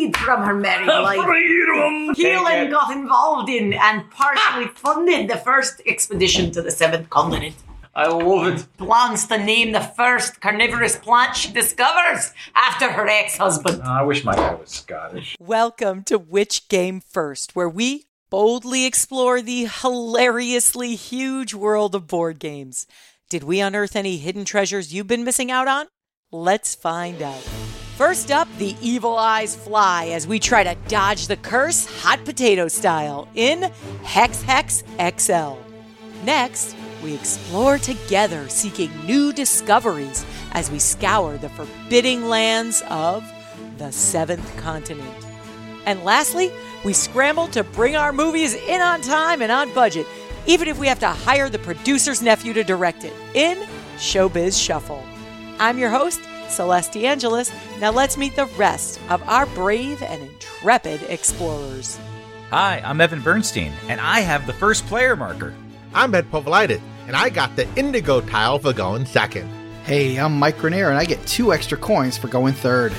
freed from her merry life. Freedom! Keelan got involved in and partially funded the first expedition to the seventh continent. I love it. Plans to name the first carnivorous plant she discovers after her ex-husband. Ah, I wish my guy was Scottish. Welcome to Which Game First, where we boldly explore the hilariously huge world of board games. Did we unearth any hidden treasures you've been missing out on? Let's find out. First up, the evil eyes fly as we try to dodge the curse hot potato style in Hex Hex XL. Next, we explore together seeking new discoveries as we scour the forbidding lands of the seventh continent. And lastly, we scramble to bring our movies in on time and on budget, even if we have to hire the producer's nephew to direct it in Showbiz Shuffle. I'm your host, Celeste Angelis. Now let's meet the rest of our brave and intrepid explorers. Hi, I'm Evan Bernstein, and I have the first player marker. I'm Ed Povolitis, and I got the indigo tile for going second. Hey, I'm Mike Grenier, and I get two extra coins for going third.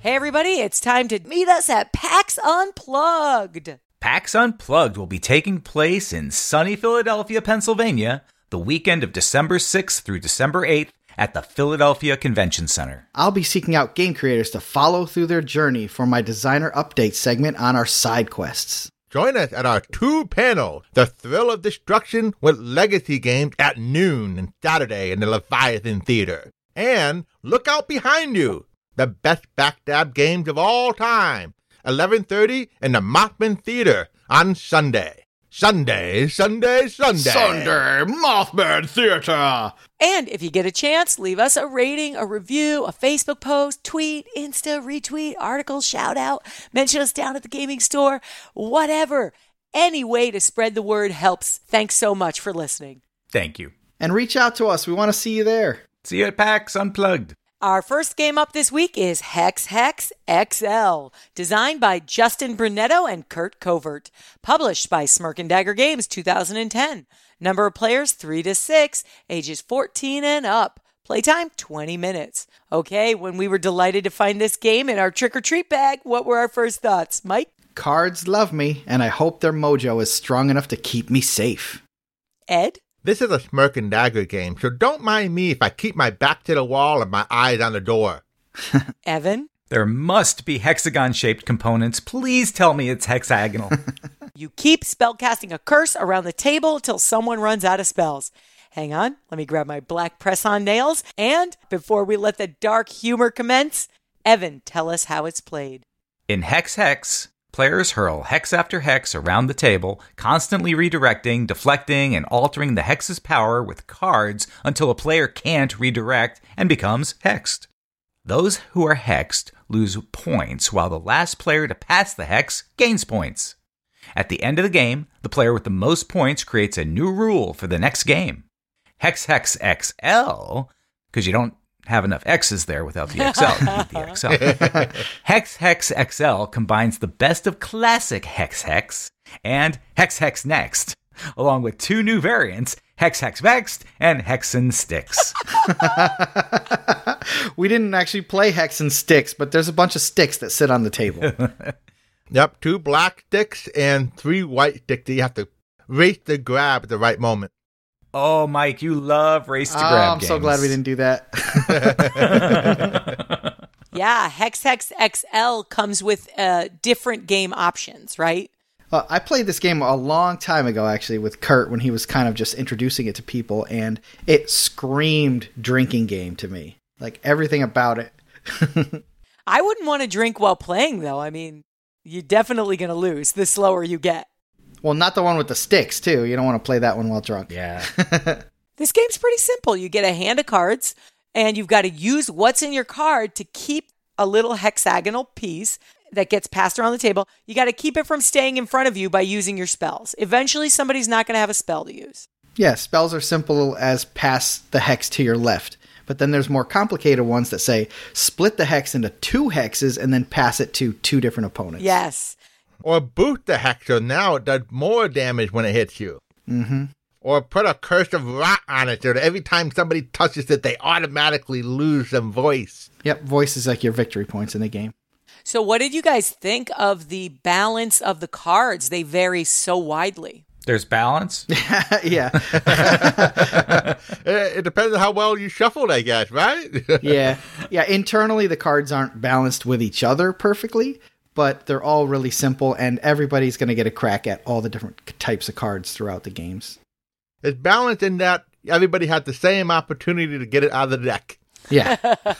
Hey, everybody, it's time to meet us at PAX Unplugged. PAX Unplugged will be taking place in sunny Philadelphia, Pennsylvania, the weekend of December 6th through December 8th at the Philadelphia Convention Center. I'll be seeking out game creators to follow through their journey for my designer update segment on our side quests. Join us at our two panel, The Thrill of Destruction with Legacy Games at noon and Saturday in the Leviathan Theater. And look out behind you, the best backstab games of all time, 11:30 in the Mothman Theater on Sunday. Sunday, Sunday, Sunday. Sunday, Mothman Theater! And if you get a chance, leave us a rating, a review, a Facebook post, tweet, Insta, retweet, article, shout out, mention us down at the gaming store, whatever. Any way to spread the word helps. Thanks so much for listening. Thank you. And reach out to us. We want to see you there. See you at PAX Unplugged. Our first game up this week is Hex Hex XL, designed by Justin Brunetto and Curt Covert, published by Smirk and Dagger Games 2010. Number of players 3 to 6, ages 14 and up. Playtime 20 minutes. Okay, when we were delighted to find this game in our trick or treat bag, what were our first thoughts? Mike? Cards love me, and I hope their mojo is strong enough to keep me safe. Ed? This is a smirk and dagger game, so don't mind me if I keep my back to the wall and my eyes on the door. Evan? There must be hexagon shaped components. Please tell me it's hexagonal. You keep spellcasting a curse around the table till someone runs out of spells. Hang on, let me grab my black press on nails. And before we let the dark humor commence, Evan, tell us how it's played. In Hex Hex, players hurl hex after hex around the table, constantly redirecting, deflecting, and altering the hex's power with cards until a player can't redirect and becomes hexed. Those who are hexed lose points, while the last player to pass the hex gains points. At the end of the game, the player with the most points creates a new rule for the next game. Hex Hex XL, because you don't have enough X's there without the XL. You need the XL. Hex Hex XL combines the best of classic Hex Hex and Hex Hex Next, along with two new variants, Hex Hex Vexed and Hexen Sticks. we didn't actually play Hex and Sticks, but there's a bunch of sticks that sit on the table. Yep, two black sticks and three white sticks that you have to race to grab at the right moment. Oh, Mike, you love race to Oh, grab I'm so glad we didn't do that. Yeah, Hex Hex XL comes with uh, different game options, right? Uh, I played this game a long time ago, actually, with Curt when he was kind of just introducing it to people, and it screamed drinking game to me. Like everything about it. I wouldn't want to drink while playing, though. I mean, you're definitely going to lose the slower you get. Well, not the one with the sticks, too. You don't want to play that one while drunk. Yeah. This game's pretty simple. You get a hand of cards, and you've got to use what's in your card to keep a little hexagonal piece that gets passed around the table. You got to keep it from staying in front of you by using your spells. Eventually, somebody's not going to have a spell to use. Yeah, spells are simple as pass the hex to your left. But then there's more complicated ones that say split the hex into two hexes and then pass it to two different opponents. Yes. Or boot the hex so now it does more damage when it hits you. Mm-hmm. Or put a curse of rot on it so that every time somebody touches it, they automatically lose some voice. Yep, voice is like your victory points in the game. So, what did you guys think of the balance of the cards? They vary so widely. There's balance. yeah. Eh, it depends on how well you shuffled, I guess, right? yeah. Yeah. Internally, the cards aren't balanced with each other perfectly, but they're all really simple, and everybody's going to get a crack at all the different types of cards throughout the games. it's balanced in that everybody had the same opportunity to get it out of the deck. Yeah.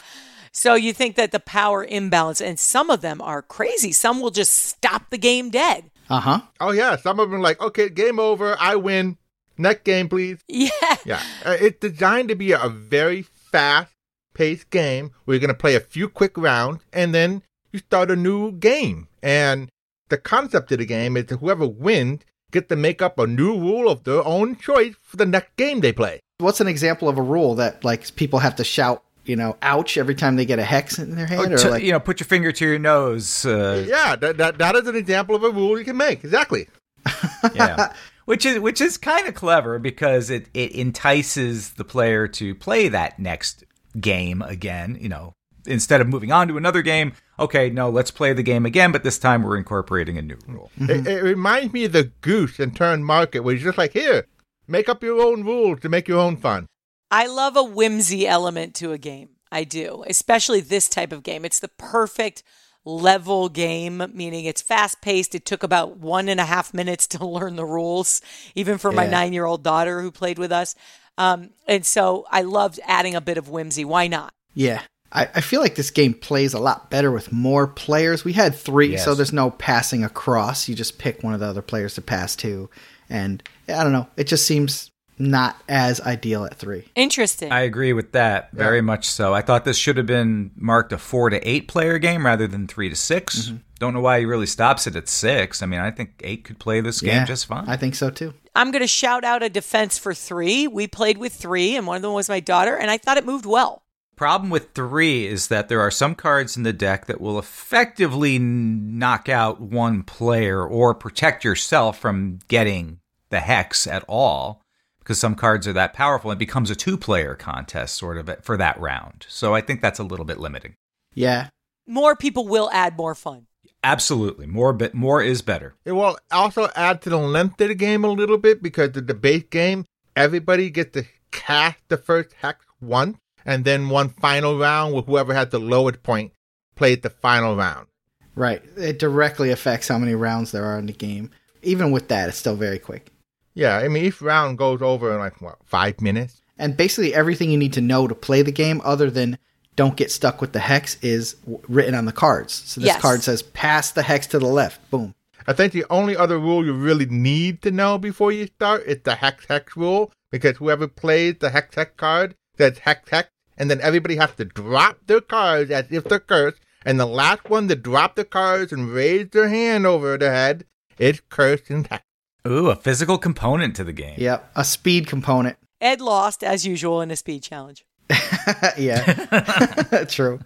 So, you think that the power imbalance, and some of them are crazy. Some will just stop the game dead. Uh huh. Oh yeah, some of them are like, okay, game over, I win. Next game, please. Yeah. Yeah, uh, it's designed to be a very fast-paced game where you're going to play a few quick rounds and then you start a new game. And the concept of the game is that whoever wins gets to make up a new rule of their own choice for the next game they play. What's an example of a rule that like people have to shout, you know, ouch every time they get a hex in their hand? Oh, or to- like, you know, put your finger to your nose. Uh, Yeah, that, that that is an example of a rule you can make. Exactly. yeah. Which is which is kind of clever because it it entices the player to play that next game again. You know, instead of moving on to another game, okay, no, let's play the game again, but this time we're incorporating a new rule. It, it reminds me of the goose and turn market where you're just like, here, make up your own rules to make your own fun. I love a whimsy element to a game. I do, especially this type of game. It's the perfect level game, meaning it's fast paced. It took about one and a half minutes to learn the rules, even for my nine year old daughter who played with us. Um, and so I loved adding a bit of whimsy. Why not? Yeah. I, I feel like this game plays a lot better with more players. We had three, Yes. so there's no passing across. You just pick one of the other players to pass to. And I don't know. It just seems not as ideal at three. Interesting. I agree with that very much so. I thought this should have been marked a four to eight player game rather than three to 6 mm-hmm. Don't know why he really stops it at six. I mean, I think eight could play this game just fine. I think so too. I'm going to shout out a defense for three. We played with three, and one of them was my daughter, and I thought it moved well. Problem with three is that there are some cards in the deck that will effectively knock out one player or protect yourself from getting the hex at all because some cards are that powerful. It becomes a two player contest sort of for that round. So I think that's a little bit limiting. Yeah. More people will add more fun. Absolutely. More bit more is better. It will also add to the length of the game a little bit because the debate game, everybody gets to cast the first hex once, and then one final round with whoever had the lowest point played the final round. Right. It directly affects how many rounds there are in the game. Even with that, it's still very quick. Yeah, I mean, each round goes over in like, what, five minutes? And basically everything you need to know to play the game, other than don't get stuck with the hex, is w- written on the cards. So this Yes. card says pass the hex to the left. Boom. I think the only other rule you really need to know before you start is the hex hex rule because whoever plays the hex hex card says hex hex, and then everybody has to drop their cards as if they're cursed, and the last one to drop the cards and raise their hand over their head is cursed and hex. Ooh, a physical component to the game. Yep. A speed component. Ed lost, as usual, in a speed challenge. yeah. True.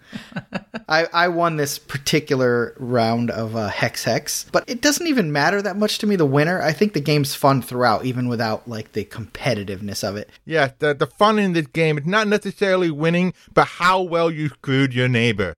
I, I won this particular round of uh, Hex Hex, but it doesn't even matter that much to me, the winner. I think the game's fun throughout, even without like the competitiveness of it. Yeah, the, the fun in this game is not necessarily winning, but how well you screwed your neighbor.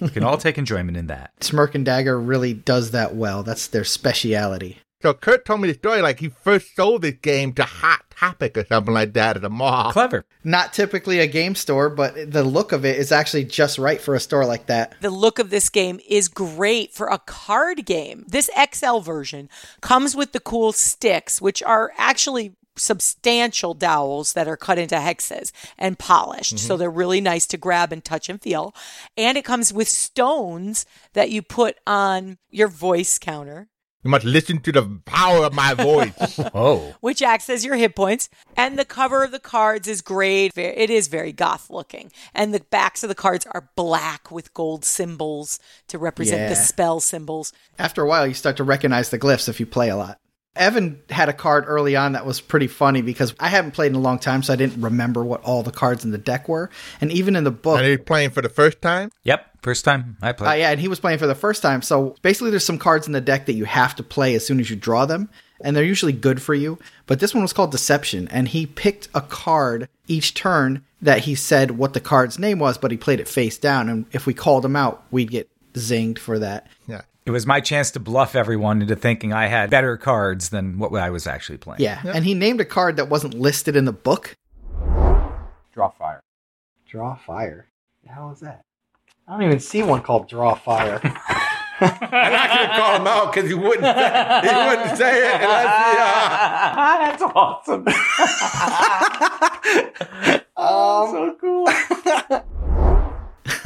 We can all take enjoyment in that. Smirk and Dagger really does that well. That's their speciality. So Curt told me the story like he first sold this game to Hot Topic or something like that at a mall. Clever. Not typically a game store, but the look of it is actually just right for a store like that. The look of this game is great for a card game. This XL version comes with the cool sticks, which are actually substantial dowels that are cut into hexes and polished. So mm-hmm. they're really nice to grab and touch and feel. And it comes with stones that you put on your voice counter. You must listen to the power of my voice. Oh. which acts as your hit points. And the cover of the cards is great. Ve- It is very goth looking. And the backs of the cards are black with gold symbols to represent the spell symbols. After a while, you start to recognize the glyphs if you play a lot. Evan had a card early on that was pretty funny because I haven't played in a long time, so I didn't remember what all the cards in the deck were. And even in the book, and he's playing for the first time. Yep. First time I played. Uh, yeah, and he was playing for the first time. So basically, there's some cards in the deck that you have to play as soon as you draw them, and they're usually good for you. But this one was called Deception, and he picked a card each turn that he said what the card's name was, but he played it face down. And if we called him out, we'd get zinged for that. Yeah. It was my chance to bluff everyone into thinking I had better cards than what I was actually playing. Yeah. And he named a card that wasn't listed in the book. Draw fire. Draw fire. The hell is that? I don't even see one called Draw Fire. I'm not going to call him out because he wouldn't say, he wouldn't say it. unless uh, That's awesome. Um, so cool.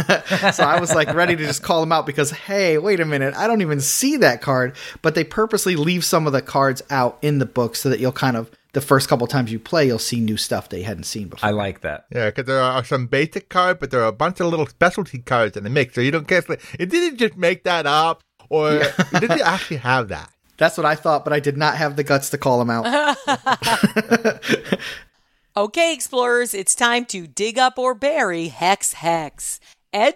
so I was like ready to just call him out because, hey, wait a minute, I don't even see that card. But they purposely leave some of the cards out in the book so that you'll kind of, the first couple times you play, you'll see new stuff that you hadn't seen before. I like that. Yeah, because there are some basic cards, but there are a bunch of little specialty cards in the mix. So you don't get it didn't just make that up, or did you actually have that? That's what I thought, but I did not have the guts to call him out. Okay, explorers, it's time to dig up or bury Hex Hex. Ed?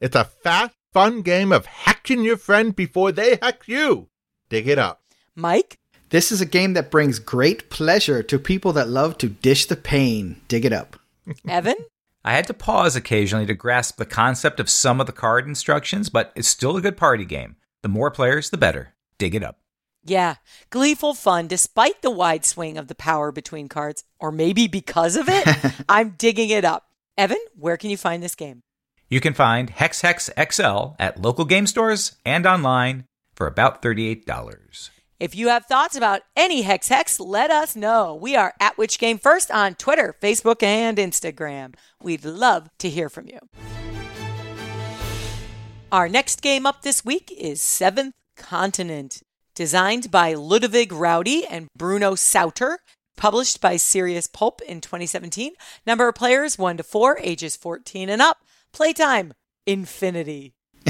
It's a fast, fun game of hacking your friend before they hack you. Dig it up. Mike? this is a game that brings great pleasure to people that love to dish the pain. Dig it up. Evan? I had to pause occasionally to grasp the concept of some of the card instructions, but it's still a good party game. The more players, the better. Dig it up. Yeah, gleeful fun despite the wide swing of the power between cards, or maybe because of it. I'm digging it up. Evan, where can you find this game? You can find Hex Hex XL at local game stores and online for about $38. If you have thoughts about any Hex Hex, let us know. We are at Which Game First on Twitter, Facebook, and Instagram. We'd love to hear from you. Our next game up this week is Seventh Continent. Designed by Ludovic Roudy and Bruno Sautter, published by Serious Poulp in 2017. Number of players 1 to 4, ages 14 and up. Playtime infinity.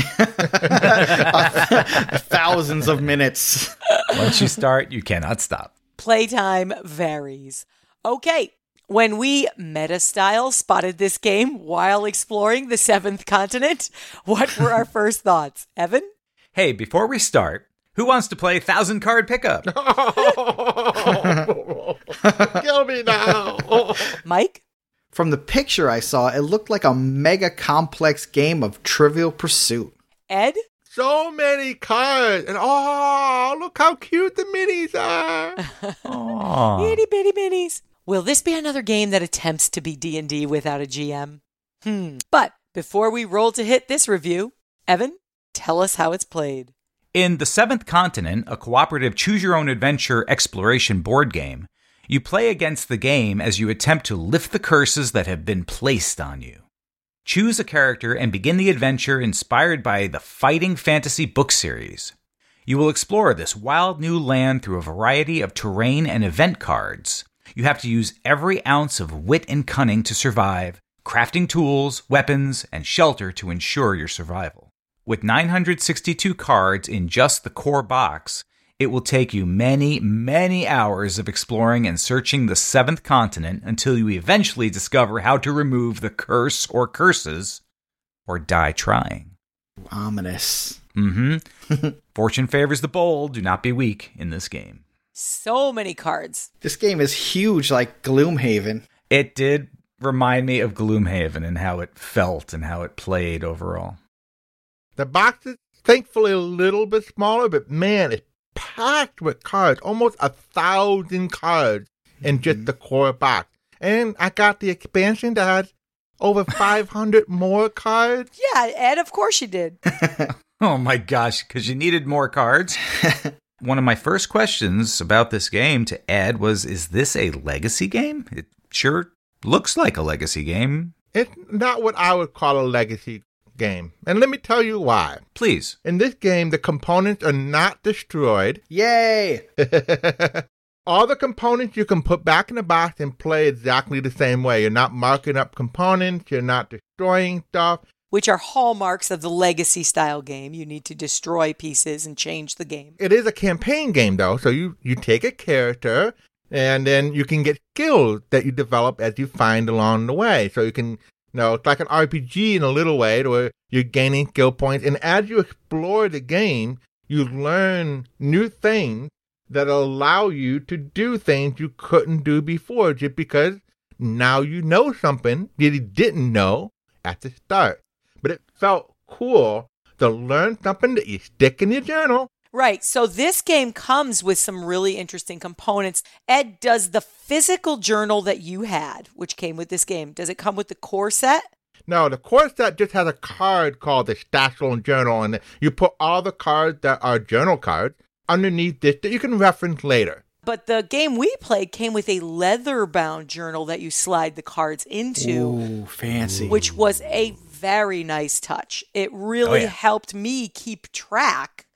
Thousands of minutes. Once you start, you cannot stop. Playtime varies. Okay, when we meta style spotted this game while exploring the seventh continent, what were our first thoughts? Evan? Hey, before we start, who wants to play Thousand Card Pickup? Kill me now. Mike? From the picture I saw, it looked like a mega complex game of Trivial Pursuit. Ed? so many cards. And oh, look how cute the minis are. Aw. Itty bitty minis. Will this be another game that attempts to be D&D without a GM? Hmm. But before we roll to hit this review, Evan, tell us how it's played. In The Seventh Continent, a cooperative choose your own adventure exploration board game, you play against the game as you attempt to lift the curses that have been placed on you. Choose a character and begin the adventure inspired by the Fighting Fantasy book series. You will explore this wild new land through a variety of terrain and event cards. You have to use every ounce of wit and cunning to survive, crafting tools, weapons, and shelter to ensure your survival. With 962 cards in just the core box, it will take you many, many hours of exploring and searching the seventh continent until you eventually discover how to remove the curse or curses, or die trying. Ominous. Mm-hmm. Fortune favors the bold. Do not be weak in this game. So many cards. This game is huge, like Gloomhaven. It did remind me of Gloomhaven and how it felt and how it played overall. The box is thankfully a little bit smaller, but man, it's packed with cards. Almost a thousand cards in just mm-hmm. the core box. And I got the expansion that has over 500 more cards. Yeah, Ed, of course you did. Oh my gosh, because you needed more cards. One of my first questions about this game to Ed was Is this a legacy game? It sure looks like a legacy game. It's not what I would call a legacy game. And let me tell you why. Please. In this game, the components are not destroyed. Yay! All the components you can put back in the box and play exactly the same way. You're not marking up components, you're not destroying stuff. Which are hallmarks of the legacy style game. You need to destroy pieces and change the game. It is a campaign game though, so you you take a character and then you can get skills that you develop as you find along the way. So you can know, it's like an RPG in a little way where you're gaining skill points and as you explore the game, you learn new things that allow you to do things you couldn't do before just because now you know something that you didn't know at the start. But it felt cool to learn something that you stick in your journal. Right. So this game comes with some really interesting components. Ed, does the physical journal that you had, which came with this game, does it come with the core set? No, the core set just has a card called the Stashel Journal, and you put all the cards that are journal cards underneath this that you can reference later. But the game we played came with a leather bound journal that you slide the cards into, Ooh, fancy. which was a very nice touch. It oh, really Oh, yeah. helped me keep track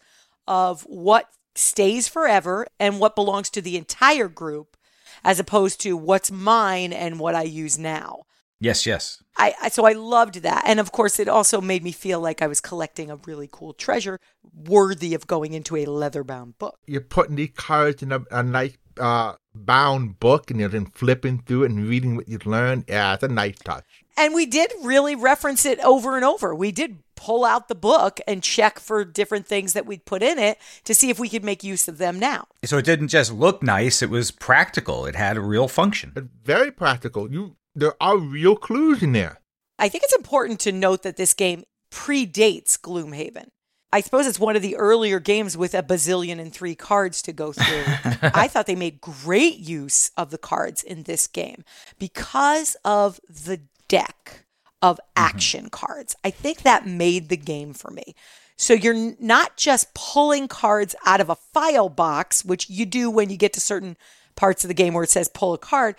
of what stays forever and what belongs to the entire group, as opposed to what's mine and what I use now. Yes, yes. I, I so I loved that, and of course, it also made me feel like I was collecting a really cool treasure worthy of going into a leather-bound book. You're putting these cards in a, a nice uh, bound book, and you're then flipping through it and reading what you've learned. Yeah, it's a nice touch. And we did really reference it over and over. We did pull out the book and check for different things that we'd put in it to see if we could make use of them now. So it didn't just look nice, it was practical. It had a real function. Very practical. You there are real clues in there. I think it's important to note that this game predates Gloomhaven. I suppose it's one of the earlier games with a bazillion and three cards to go through. I thought they made great use of the cards in this game because of the deck of mm-hmm. action cards. I think that made the game for me. So you're not just pulling cards out of a file box, which you do when you get to certain parts of the game where it says pull a card,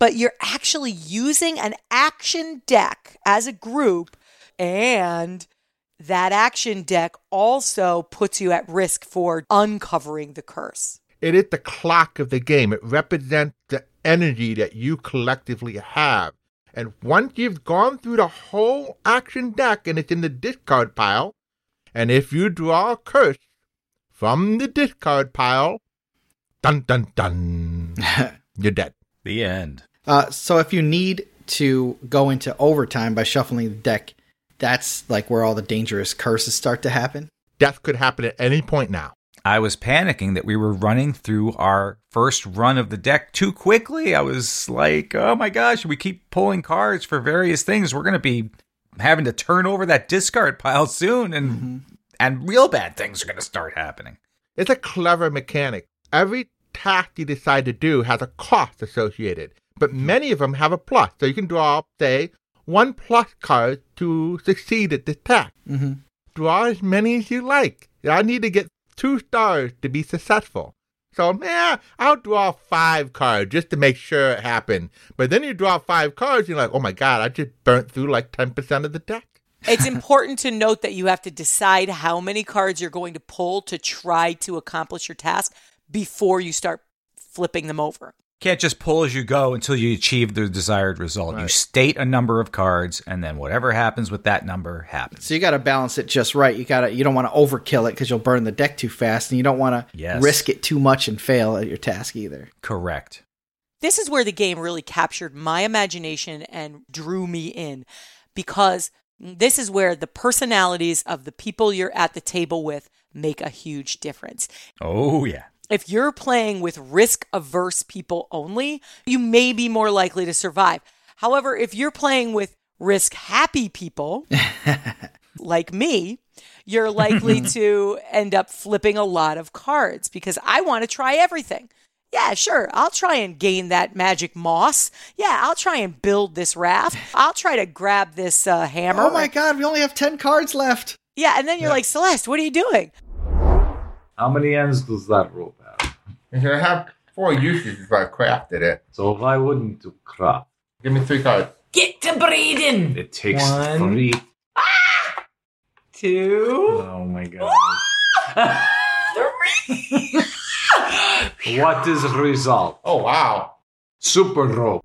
but you're actually using an action deck as a group and that action deck also puts you at risk for uncovering the curse. It is the clock of the game. It represents the energy that you collectively have. And once you've gone through the whole action deck and it's in the discard pile, and if you draw a curse from the discard pile, dun dun dun, you're dead. The end. Uh, so if you need to go into overtime by shuffling the deck, that's like where all the dangerous curses start to happen. Death could happen at any point now. I was panicking that we were running through our first run of the deck too quickly. I was like, oh my gosh, we keep pulling cards for various things. We're going to be having to turn over that discard pile soon and and real bad things are going to start happening. It's a clever mechanic. Every task you decide to do has a cost associated, but many of them have a plus. So you can draw, say, one plus card to succeed at this task. Mm-hmm. Draw as many as you like. I need to get two stars to be successful. So, yeah, I'll draw five cards just to make sure it happened. But then you draw five cards, you're like, oh my god, I just burnt through like 10% of the deck. It's important to note that you have to decide how many cards you're going to pull to try to accomplish your task before you start flipping them over. Can't just pull as you go until you achieve the desired result. You state a number of cards and then whatever happens with that number happens. So you got to balance it just right. You got to you don't want to overkill it because you'll burn the deck too fast, and you don't want to Yes. risk it too much and fail at your task either. Correct. This is where the game really captured my imagination and drew me in because this is where the personalities of the people you're at the table with make a huge difference. Oh yeah. If you're playing with risk averse people only, you may be more likely to survive. However, if you're playing with risk happy people, like me, you're likely to end up flipping a lot of cards because I want to try everything. Yeah, sure. I'll try and gain that magic moss. Yeah, I'll try and build this raft. I'll try to grab this uh, hammer. Oh my god, we only have ten cards left. Yeah, and then you're like, Celeste, what are you doing? How many ends does that rope have? I have four uses if I crafted it. So why wouldn't you craft? Give me three cards. Get to breeding. It takes One. three. Ah! Two. Oh my god. three. what is the result? Oh, wow. Super rope.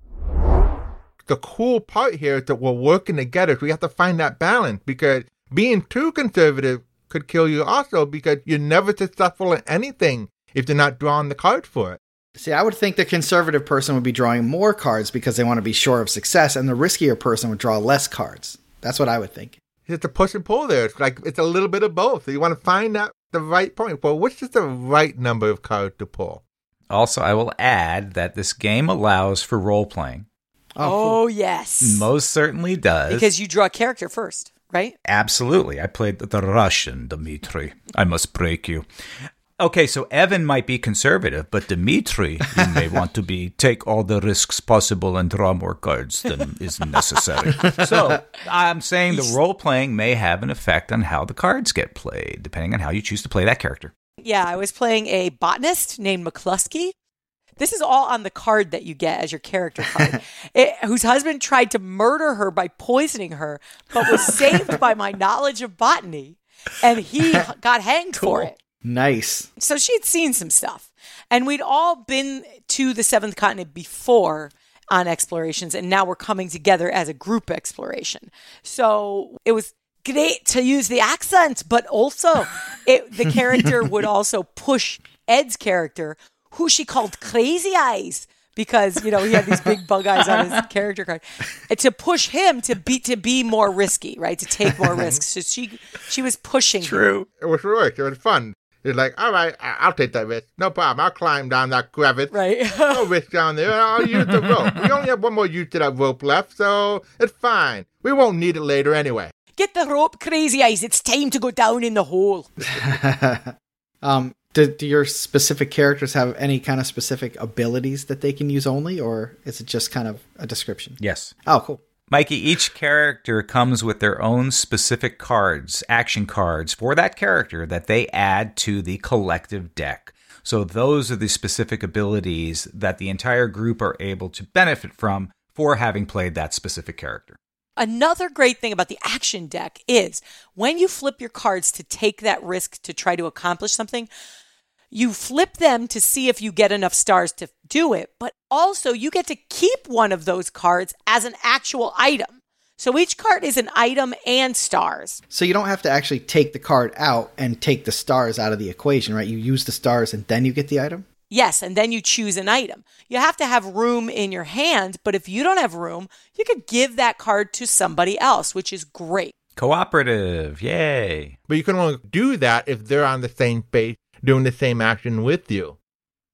the cool part here is that we're working together. We have to find that balance because being too conservative could kill you also because you're never successful at anything if you're not drawing the cards for it. See, I would think the conservative person would be drawing more cards because they want to be sure of success, and the riskier person would draw less cards. That's what I would think. It's a push and pull there. It's like it's a little bit of both. So you want to find out the right point. Well, which is the right number of cards to pull? Also, I will add that this game allows for role playing. Oh, oh yes. Most certainly does. Because you draw a character first. Right? Absolutely. I played the Russian, Dmitri. I must break you. Okay, so Evan might be conservative, but Dmitri, you may want to be take all the risks possible and draw more cards than is necessary. so I'm saying the role playing may have an effect on how the cards get played, depending on how you choose to play that character. Yeah, I was playing a botanist named McCluskey. This is all on the card that you get as your character card, it, whose husband tried to murder her by poisoning her, but was saved by my knowledge of botany, and he got hanged for it. Nice. So she'd seen some stuff, and we'd all been to the seventh continent before on explorations, and now we're coming together as a group exploration. So it was great to use the accent, but also it, the character would also push Ed's character, who she called Crazy Eyes. Because you know he had these big bug eyes on his character card, and to push him to be to be more risky, right? To take more risks. So she she was pushing. him. It was work. It was fun. It's like, all right, I- I'll take that risk. No problem. I'll climb down that crevice. right? No risk down there. I'll use the rope. We only have one more use to that rope left, so it's fine. We won't need it later anyway. Get the rope, Crazy Eyes. It's time to go down in the hole. Um, do, do your specific characters have any kind of specific abilities that they can use only, or is it just kind of a description? Yes. Oh, cool. Mikey, each character comes with their own specific cards, action cards for that character that they add to the collective deck. So those are the specific abilities that the entire group are able to benefit from for having played that specific character. Another great thing about the action deck is when you flip your cards to take that risk to try to accomplish something, you flip them to see if you get enough stars to do it, but also you get to keep one of those cards as an actual item. So each card is an item and stars. So you don't have to actually take the card out and take the stars out of the equation, right? You use the stars and then you get the item? Yes, and then you choose an item. You have to have room in your hand, but if you don't have room, you could give that card to somebody else, which is great. Cooperative, yay. But you can only do that if they're on the same page doing the same action with you.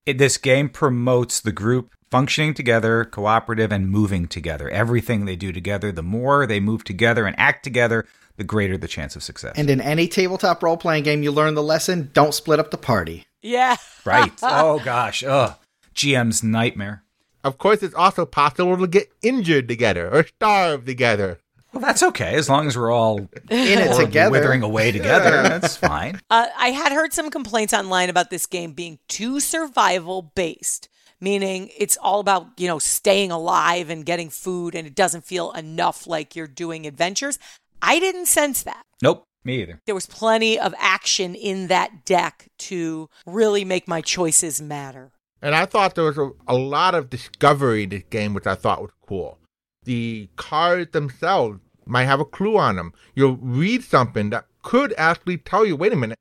It, this game promotes the group functioning together, cooperative, and moving together. Everything they do together, the more they move together and act together, the greater the chance of success. And in any tabletop role playing game, you learn the lesson don't split up the party. Yeah. right. Oh, gosh. Ugh. GM's nightmare. Of course, it's also possible to get injured together or starve together. Well, that's okay as long as we're all In it together. withering away together. That's fine. Uh, I had heard some complaints online about this game being too survival based, meaning it's all about, you know, staying alive and getting food, and it doesn't feel enough like you're doing adventures. I didn't sense that. Nope, me either. There was plenty of action in that deck to really make my choices matter. And I thought there was a, a lot of discovery in this game, which I thought was cool. The cards themselves might have a clue on them. You'll read something that could actually tell you, wait a minute,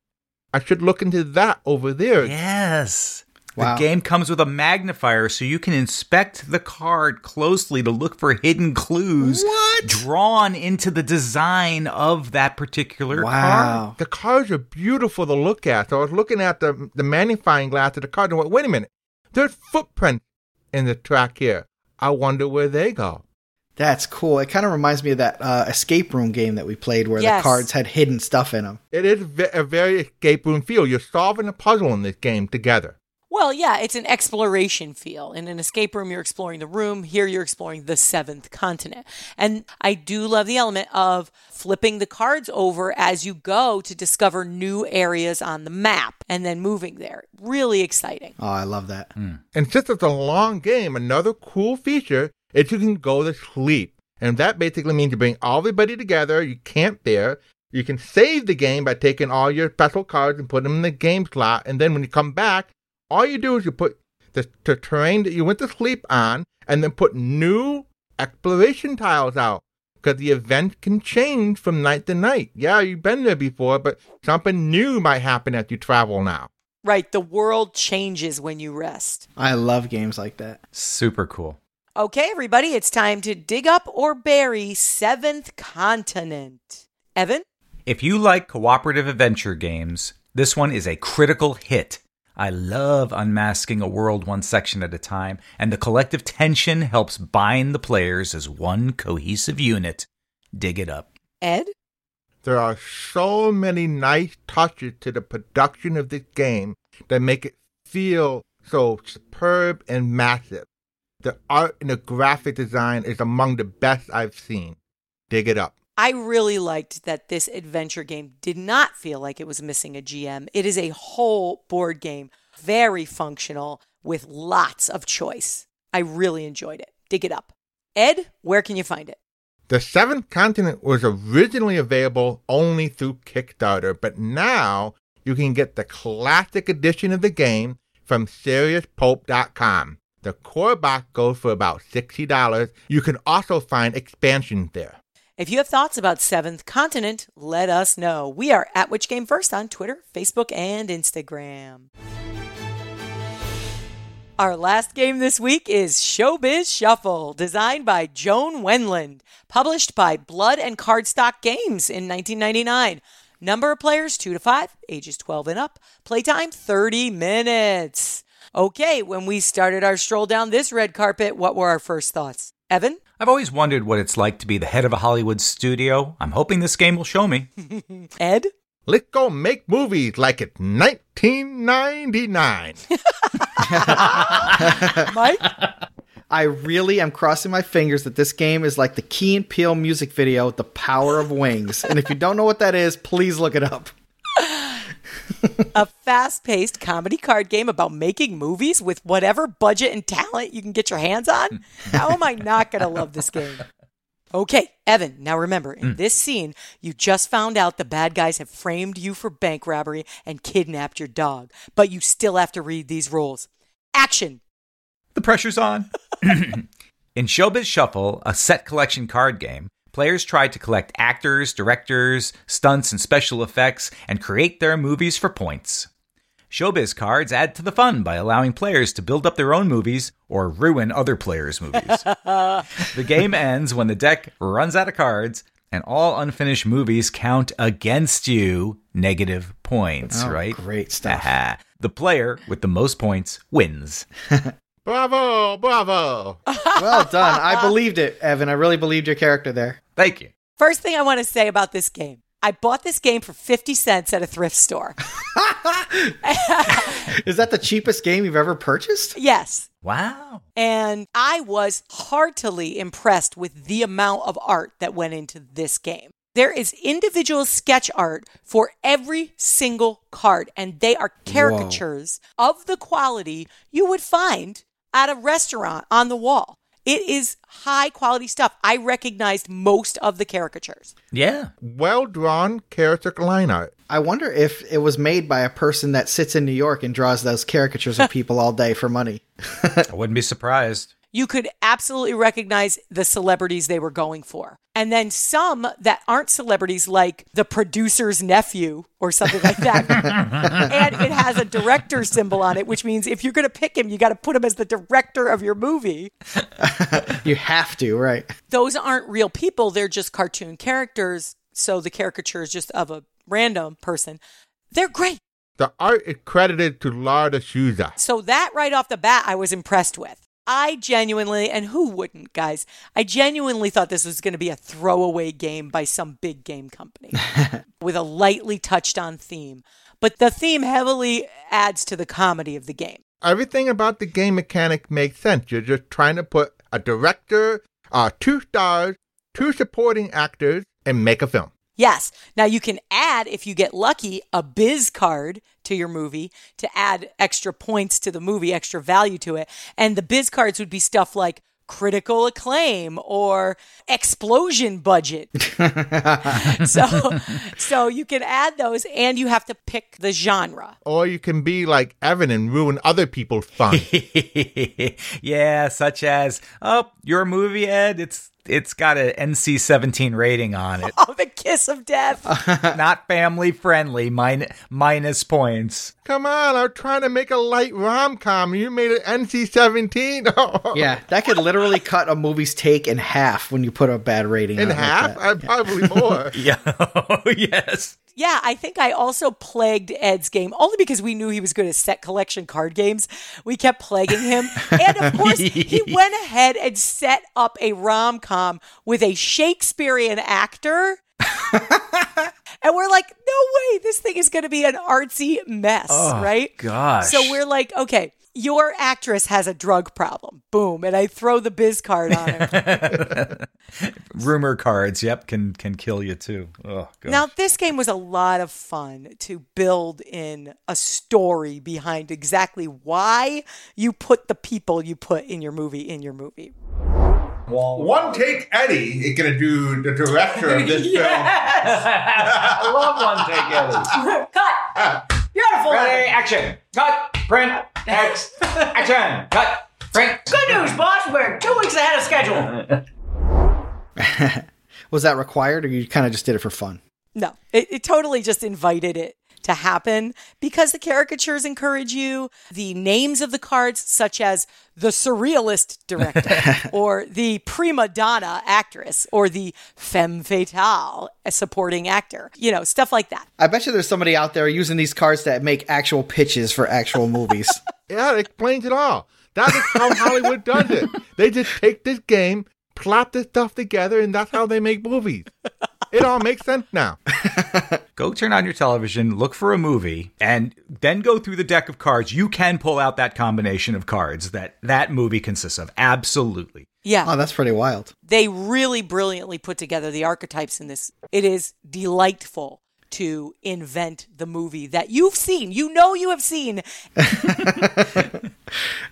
I should look into that over there. Yes. Wow. The game comes with a magnifier so you can inspect the card closely to look for hidden clues What? drawn into the design of that particular card. Wow. The cards are beautiful to look at. So I was looking at the, the magnifying glass of the card and went, wait a minute, there's footprints in the track here. I wonder where they go. That's cool. It kind of reminds me of that uh, escape room game that we played where Yes. the cards had hidden stuff in them. It is a very escape room feel. You're solving a puzzle in this game together. Well, yeah, it's an exploration feel. In an escape room, you're exploring the room. Here, you're exploring the seventh continent. And I do love the element of flipping the cards over as you go to discover new areas on the map and then moving there. Really exciting. Oh, I love that. Hmm. And since it's a long game, another cool feature is you can go to sleep. And that basically means you bring everybody together, you camp there, you can save the game by taking all your special cards and put them in the game slot, and then when you come back, all you do is you put the, the terrain that you went to sleep on, and then put new exploration tiles out. Because the event can change from night to night. Yeah, you've been there before, but something new might happen as you travel now. Right. The world changes when you rest. I love games like that. Super cool. Okay, everybody, it's time to dig up or bury Seventh Continent. Evan? If you like cooperative adventure games, this one is a critical hit. I love unmasking a world one section at a time, and the collective tension helps bind the players as one cohesive unit. Dig it up. Ed? There are so many nice touches to the production of this game that make it feel so superb and massive. The art and the graphic design is among the best I've seen. Dig it up. I really liked that this adventure game did not feel like it was missing a GM. It is a whole board game, very functional, with lots of choice. I really enjoyed it. Dig it up. Ed, where can you find it? The Seventh Continent was originally available only through Kickstarter, but now you can get the classic edition of the game from SeriousPoulp.com. The core box goes for about $60. You can also find expansions there. If you have thoughts about Seventh Continent, let us know. We are at Which Game First on Twitter, Facebook, and Instagram. Our last game this week is Showbiz Shuffle, designed by Joan Wenland, published by Blood and Cardstock Games in 1999. Number of players 2 to 5, ages 12 and up. Playtime 30 minutes. Okay, when we started our stroll down this red carpet, what were our first thoughts? Evan? I've always wondered what it's like to be the head of a Hollywood studio. I'm hoping this game will show me. Ed? Let's go make movies like it's 1999. Mike? I really am crossing my fingers that this game is like the Key and Peele music video, The Power of Wings. And if you don't know what that is, please look it up. a fast paced comedy card game about making movies with whatever budget and talent you can get your hands on? How am I not going to love this game? Okay, Evan, now remember, in mm. this scene, you just found out the bad guys have framed you for bank robbery and kidnapped your dog, but you still have to read these rules. Action! The pressure's on. In Showbiz Shuffle, a set collection card game, players try to collect actors, directors, stunts, and special effects and create their movies for points. Showbiz cards add to the fun by allowing players to build up their own movies or ruin other players' movies. the game ends when the deck runs out of cards and all unfinished movies count against you negative points, Oh, right? great stuff. The player with the most points wins. bravo, bravo. Well done. I believed it, Evan. I really believed your character there. Thank you. First thing I want to say about this game I bought this game for 50 cents at a thrift store. Is that the cheapest game you've ever purchased? yes. Wow. And I was heartily impressed with the amount of art that went into this game. There is individual sketch art for every single card, and they are caricatures of the quality you would find at a restaurant on the wall. It is high quality stuff. I recognized most of the caricatures. Yeah. Well drawn character line art. I wonder if it was made by a person that sits in New York and draws those caricatures of people all day for money. I wouldn't be surprised. You could absolutely recognize the celebrities they were going for. And then some that aren't celebrities, like the producer's nephew or something like that. and it has a director symbol on it, which means if you're going to pick him, you got to put him as the director of your movie. You have to, right? Those aren't real people, they're just cartoon characters. So the caricature is just of a random person. They're great. The art is credited to Larda Souza. So that right off the bat, I was impressed with. I genuinely, and who wouldn't, guys? I genuinely thought this was going to be a throwaway game by some big game company with a lightly touched on theme. But the theme heavily adds to the comedy of the game. Everything about the game mechanic makes sense. You're just trying to put a director, uh, two stars, two supporting actors, and make a film. Yes. Now you can add, if you get lucky, a biz card to your movie to add extra points to the movie, extra value to it. And the biz cards would be stuff like critical acclaim or explosion budget. so so you can add those and you have to pick the genre. Or you can be like Evan and ruin other people's fun. yeah, such as, oh, your movie, Ed, it's it's got an NC-17 rating on it. Oh, the kiss of death. Not family friendly, min- minus points. Come on, I'm trying to make a light rom com. You made it NC 17? Yeah, that could literally cut a movie's take in half when you put a bad rating In on it like half? that. I probably more. Yeah. Oh, yes. Yeah, I think I also plagued Ed's game only because we knew he was good at set collection card games. We kept plaguing him. and of course, he went ahead and set up a rom com with a Shakespearean actor And we're like, no way, this thing is going to be an artsy mess, Oh, right? gosh. So we're like, okay, your actress has a drug problem. Boom. And I throw the biz card on her. Rumor cards, yep, can can kill you too. Oh now, this game was a lot of fun to build in a story behind exactly why you put the people you put in your movie in your movie. One take Eddie is gonna do the director of this film. I love one take Eddie. Cut. Beautiful. Ready, action. Cut, print, X, action. Cut, print. Good news, boss. We're two weeks ahead of schedule. Was that required, or you kind of just did it for fun? No, it, it totally just invited it to happen because the caricatures encourage you. The names of the cards, such as the surrealist director, or the prima donna actress, or the femme fatale a supporting actor, you know, stuff like that. I bet you there's somebody out there using these cards that make actual pitches for actual movies. Yeah, it explains it all. That is how Hollywood does it. They just take this game, plop this stuff together, and that's how they make movies. It all makes sense now. Go turn on your television, look for a movie, and then go through the deck of cards. You can pull out that combination of cards that that movie consists of. Absolutely. Yeah. oh, that's pretty wild. they really brilliantly put together the archetypes in this. It is delightful to invent the movie that you've seen. You know you have seen.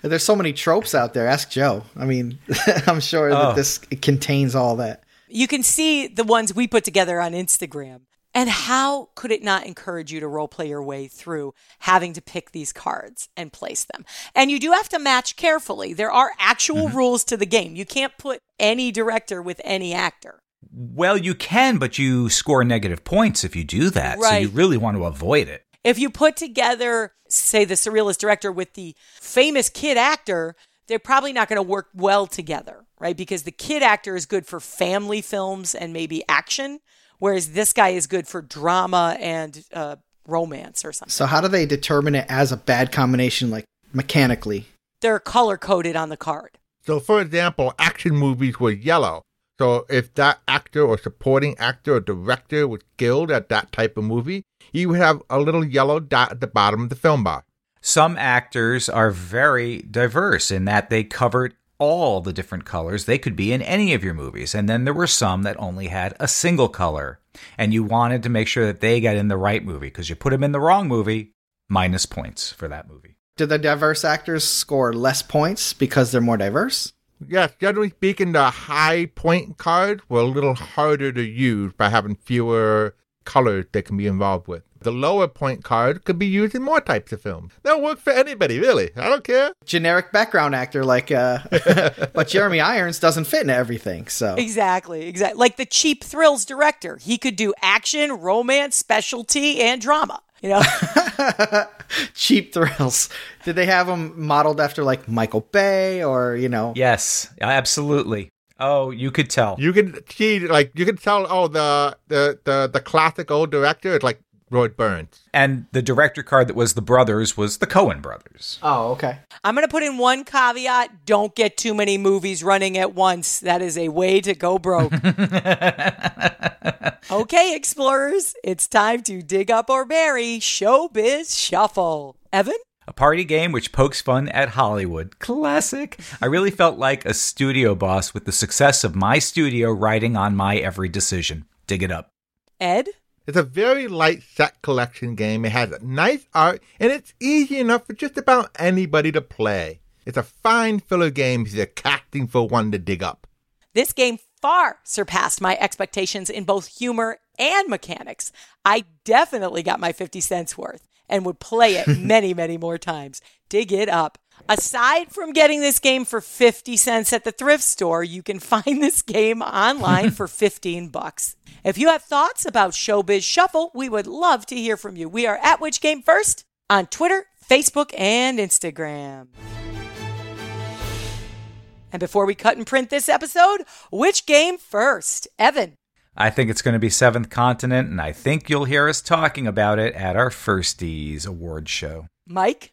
There's so many tropes out there. Ask Joe. I mean, I'm sure Oh. that this contains all that. You can see the ones we put together on Instagram. And how could it not encourage you to role play your way through having to pick these cards and place them? And you do have to match carefully. There are actual mm-hmm. rules to the game. You can't put any director with any actor. Well, you can, but you score negative points if you do that. So you really want to avoid it. If you put together, say, the surrealist director with the famous kid actor, they're probably not going to work well together, right? Because the kid actor is good for family films and maybe action, whereas this guy is good for drama and uh, romance or something. So how do they determine it as a bad combination, like mechanically? They're color coded on the card. So, for example, action movies were yellow. So, if that actor or supporting actor or director was skilled at that type of movie, he would have a little yellow dot at the bottom of the film bar. Some actors are very diverse in that they covered all the different colors. They could be in any of your movies. And then there were some that only had a single color. And you wanted to make sure that they got in the right movie because you put them in the wrong movie, minus points for that movie. Do the diverse actors score less points because they're more diverse? Yes, generally speaking, the high point cards were a little harder to use by having fewer colors they can be involved with. The lower point card could be used in more types of films. They'll work for anybody, really. I don't care. Generic background actor, like, uh, but Jeremy Irons doesn't fit into everything. So Exactly, exactly. Like the cheap thrills director, he could do action, romance, specialty, and drama. You know, cheap thrills. Did they have them modeled after like Michael Bay or you know? Yes, absolutely. Oh, you could tell. You can see, like, you can tell, oh, the the the, the classic old director is like Roy Burns. And the director card that was the brothers was the Coen brothers. Oh, okay. I'm going to put in one caveat don't get too many movies running at once. That is a way to go broke. okay, explorers, it's time to dig up or bury Showbiz Shuffle. Evan? A party game which pokes fun at Hollywood. Classic. I really felt like a studio boss with the success of my studio riding on my every decision. Dig it up. Ed? It's a very light set collection game. It has nice art and it's easy enough for just about anybody to play. It's a fine filler game if you're casting for one to dig up. This game far surpassed my expectations in both humor and mechanics. I definitely got my 50 cents worth and would play it many, many more times. Dig it up. Aside from getting this game for 50 cents at the thrift store, you can find this game online for 15 bucks. If you have thoughts about Showbiz Shuffle, we would love to hear from you. We are at Which Game First on Twitter, Facebook, and Instagram. And before we cut and print this episode, which game first? Evan. I think it's going to be Seventh Continent, and I think you'll hear us talking about it at our Firsties award show. Mike?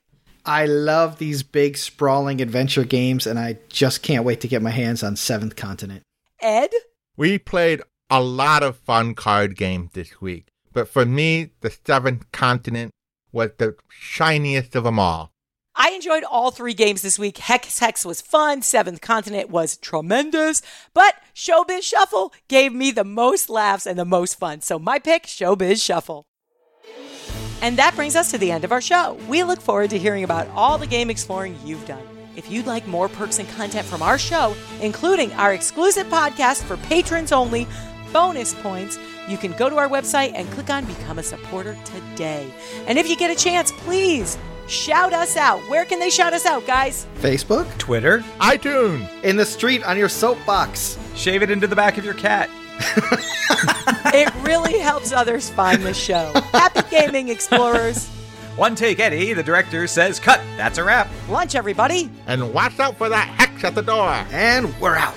I love these big sprawling adventure games, and I just can't wait to get my hands on Seventh Continent. Ed? We played a lot of fun card games this week. But for me, the Seventh Continent was the shiniest of them all. I enjoyed all three games this week. Hex Hex was fun, Seventh Continent was tremendous, but Showbiz Shuffle gave me the most laughs and the most fun. So my pick, Showbiz Shuffle. And that brings us to the end of our show. We look forward to hearing about all the game exploring you've done. If you'd like more perks and content from our show, including our exclusive podcast for patrons only, bonus points, you can go to our website and click on Become a Supporter today. And if you get a chance, please shout us out. Where can they shout us out, guys? Facebook? Twitter, iTunes! In the street on your soapbox. shave it into the back of your cat. It really helps others find the show. Happy gaming, explorers. One take Eddie, the director, says cut. That's a wrap. Lunch, everybody. And watch out for that hex at the door. And we're out.